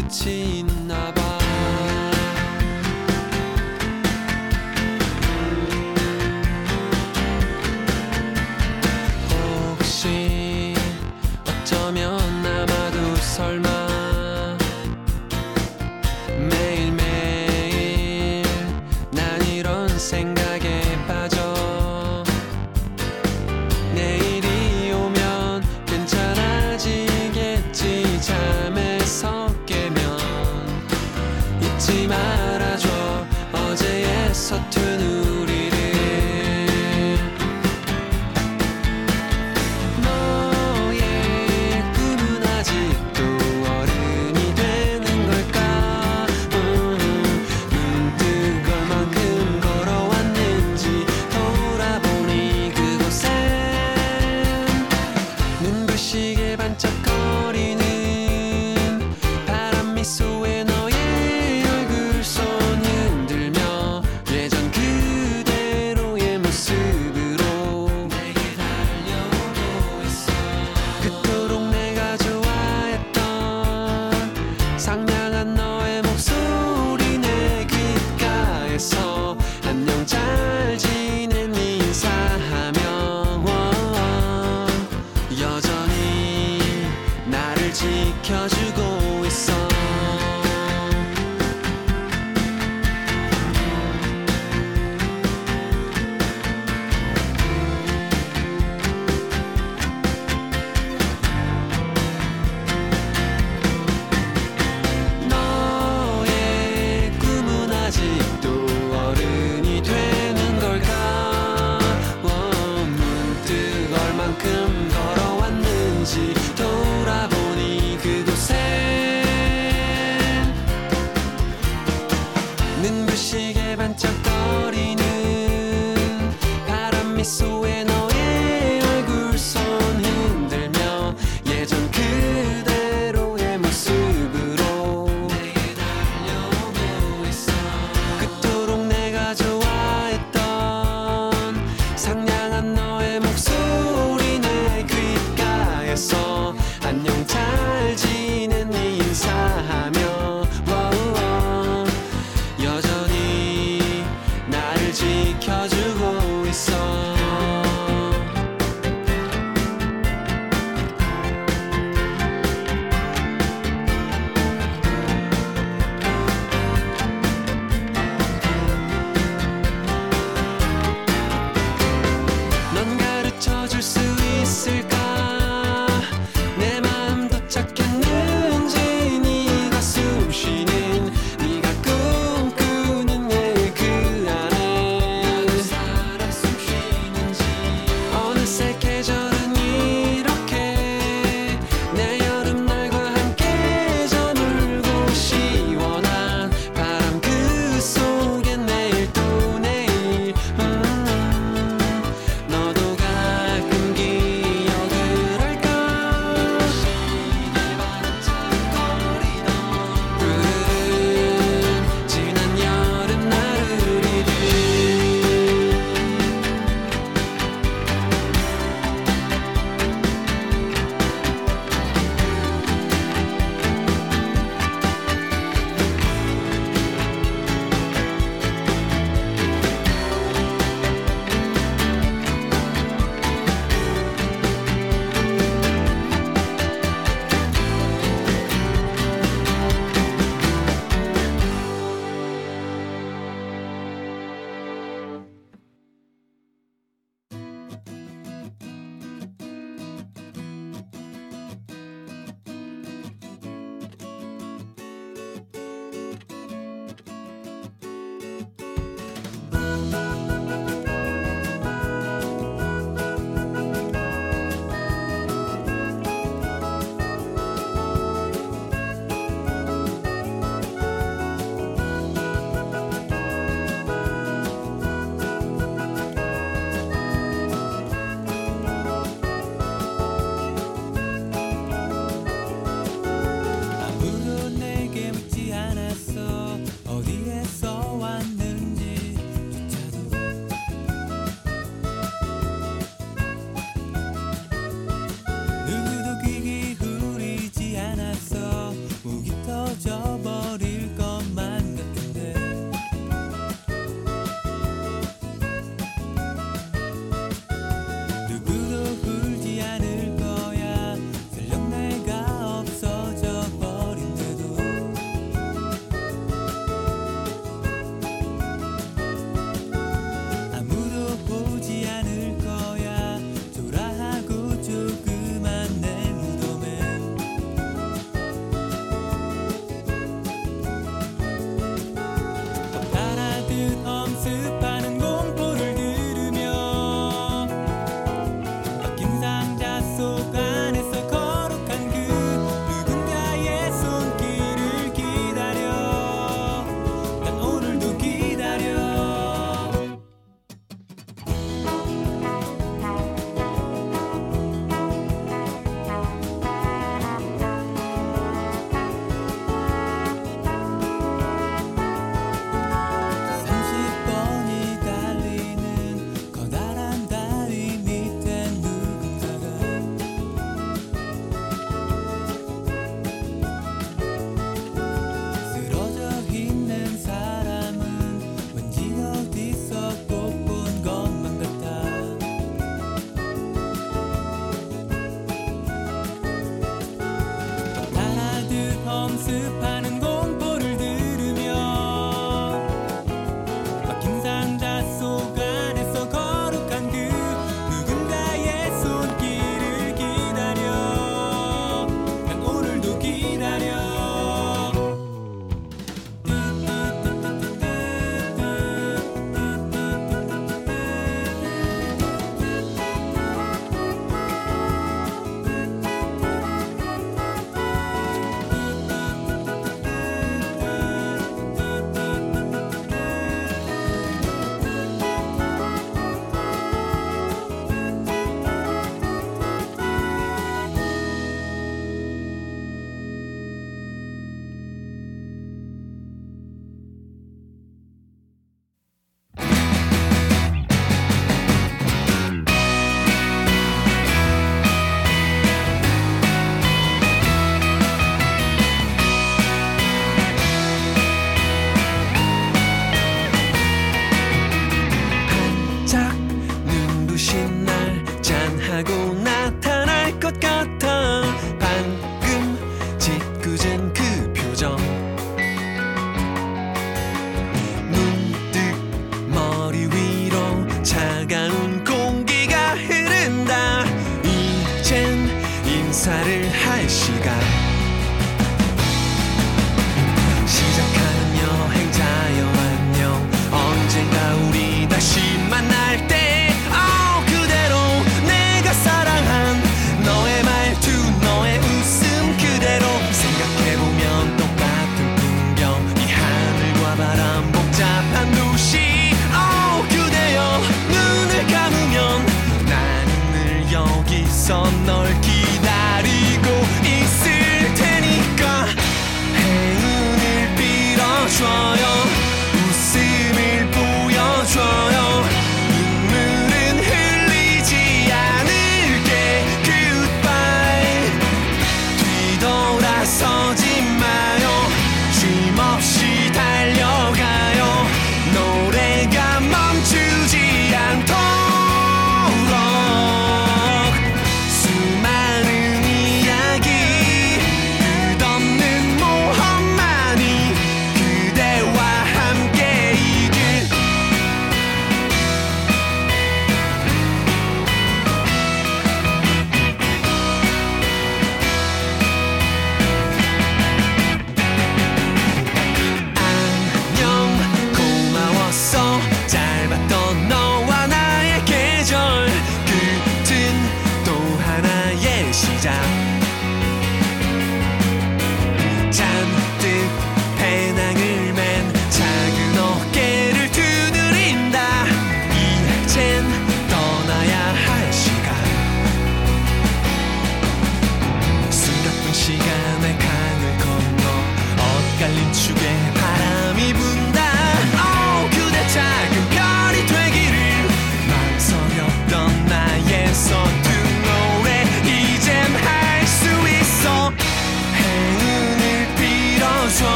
끝이 있나 봐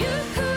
you could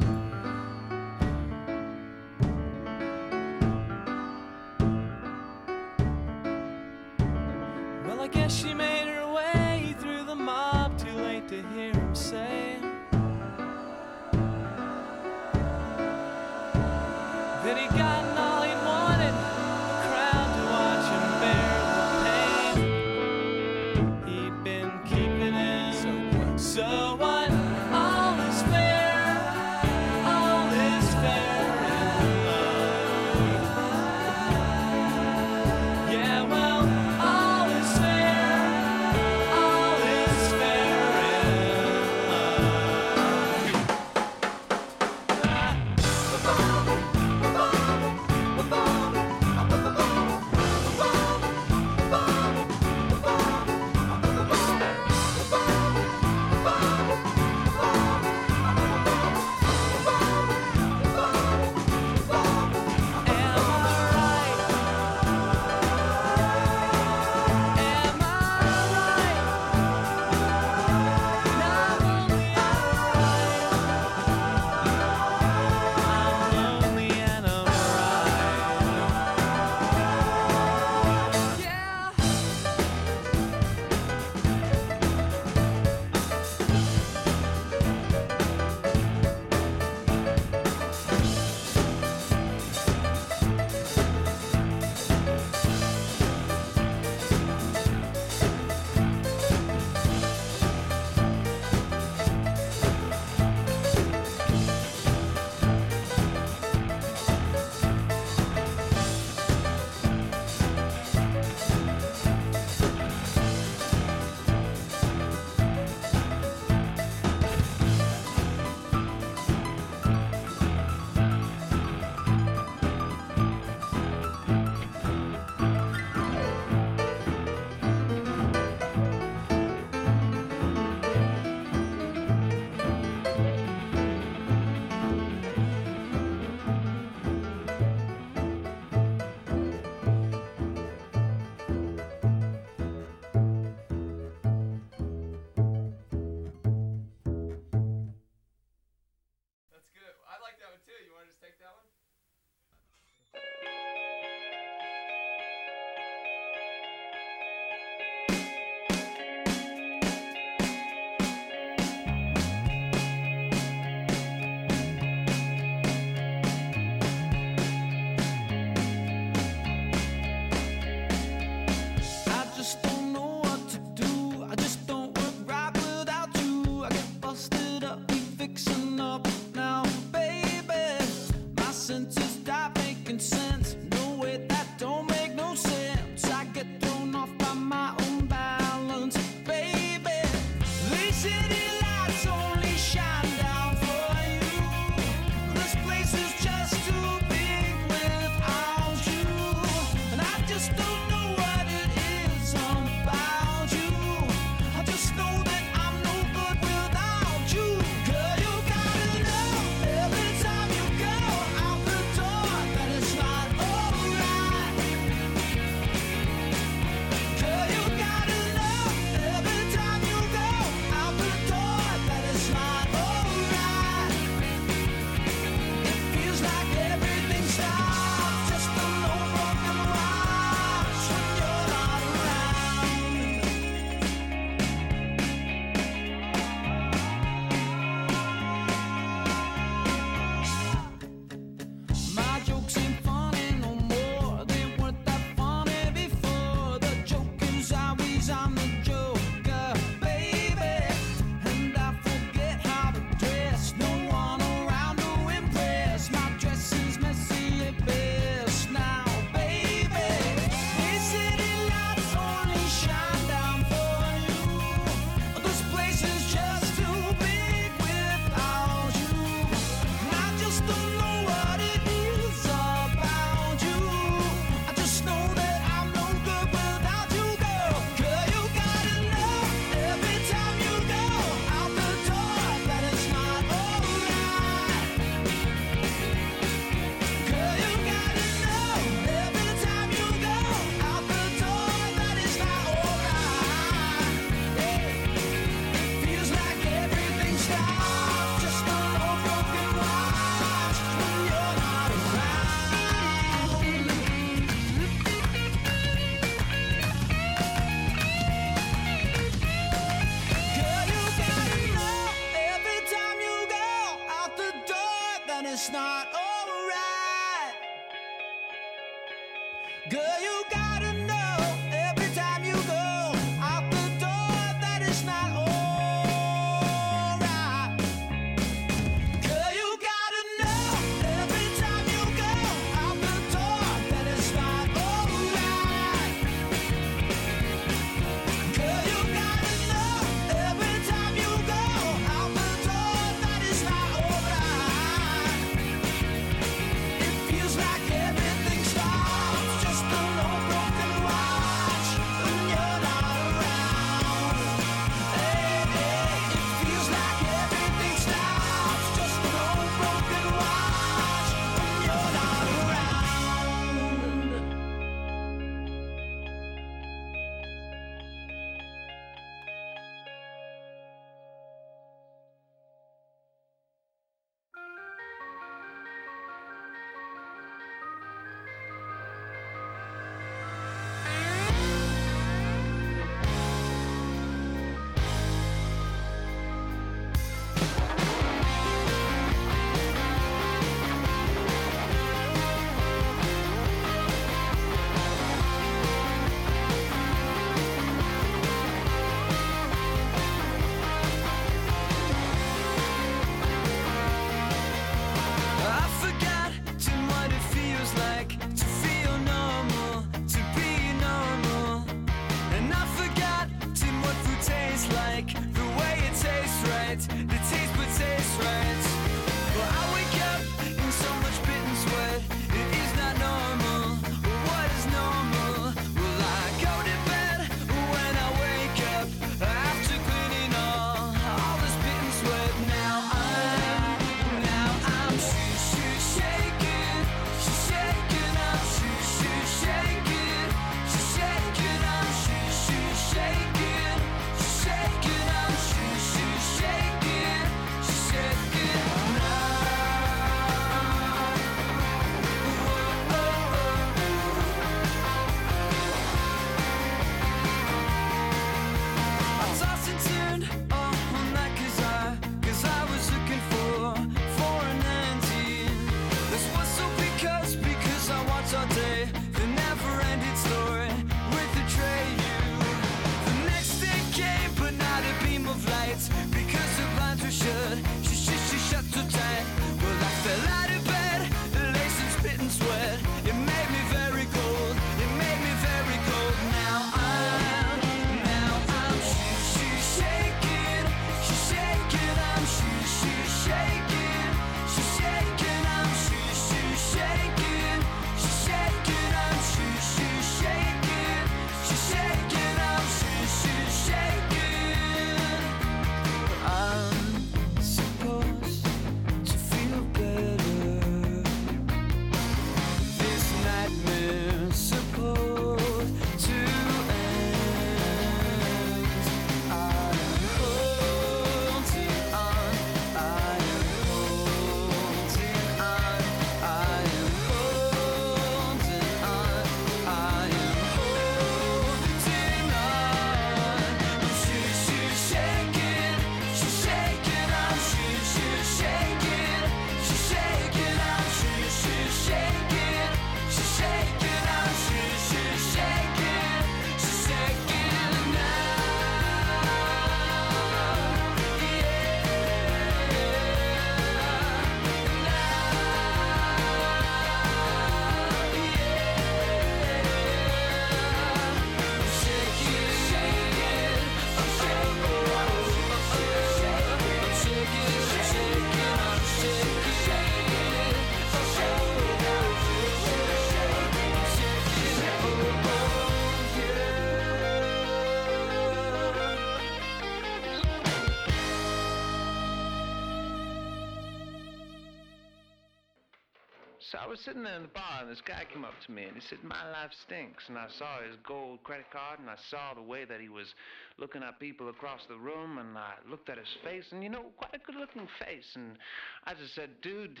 was sitting there in the bar, and this guy came up to me and he said, My life stinks. And I saw his gold credit card, and I saw the way that he was looking at people across the room, and I looked at his face, and you know, quite a good looking face. And I just said, Dude,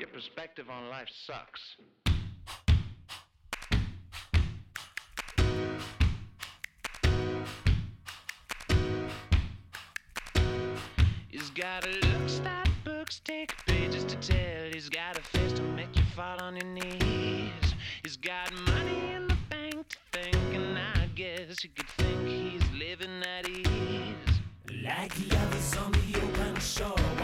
your perspective on life sucks. You gotta look, stop books, take pages to tell out on your knees. He's got money in the bank to think, and I guess you could think he's living at ease. Like lovers on the open shore.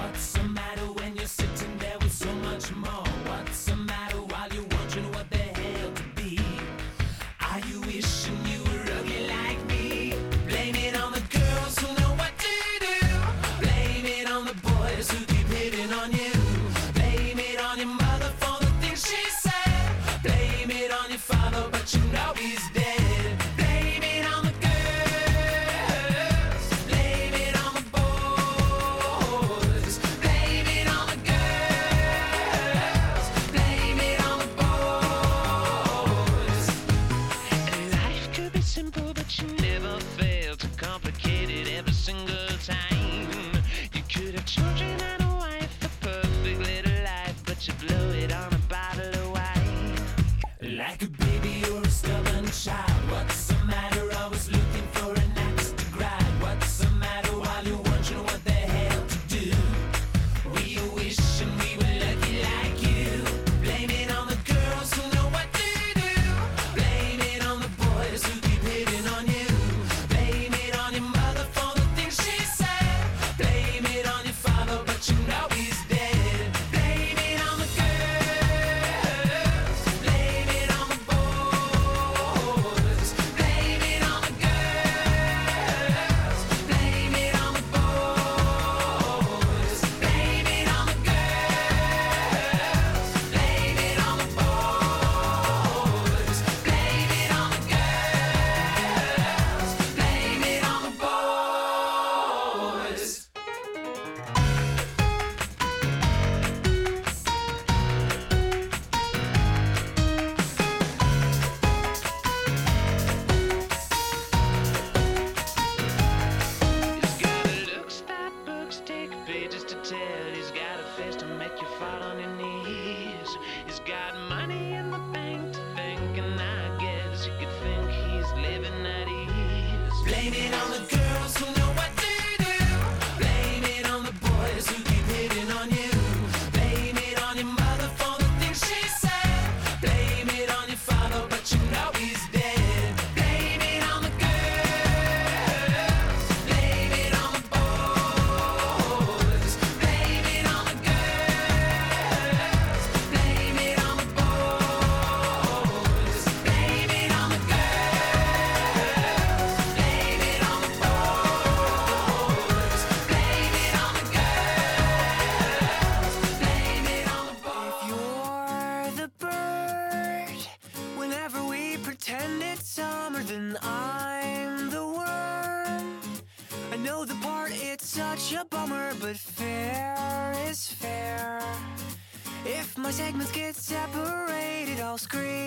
scream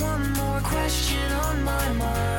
one more question on my mind.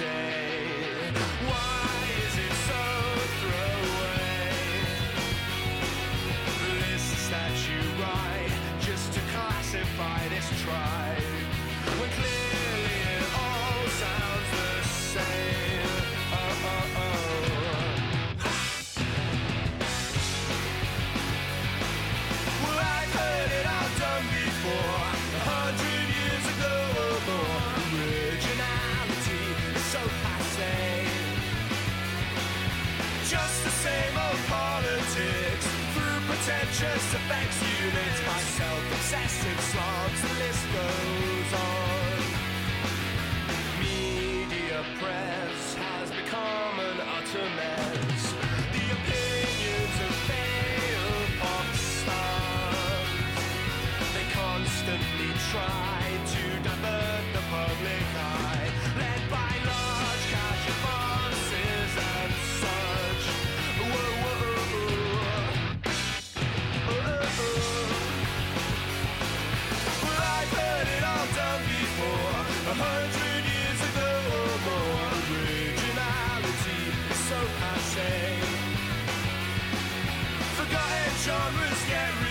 Me conscious affects you. It's myself, obsessive slobs, the list goes. so passe. Forgotten genres get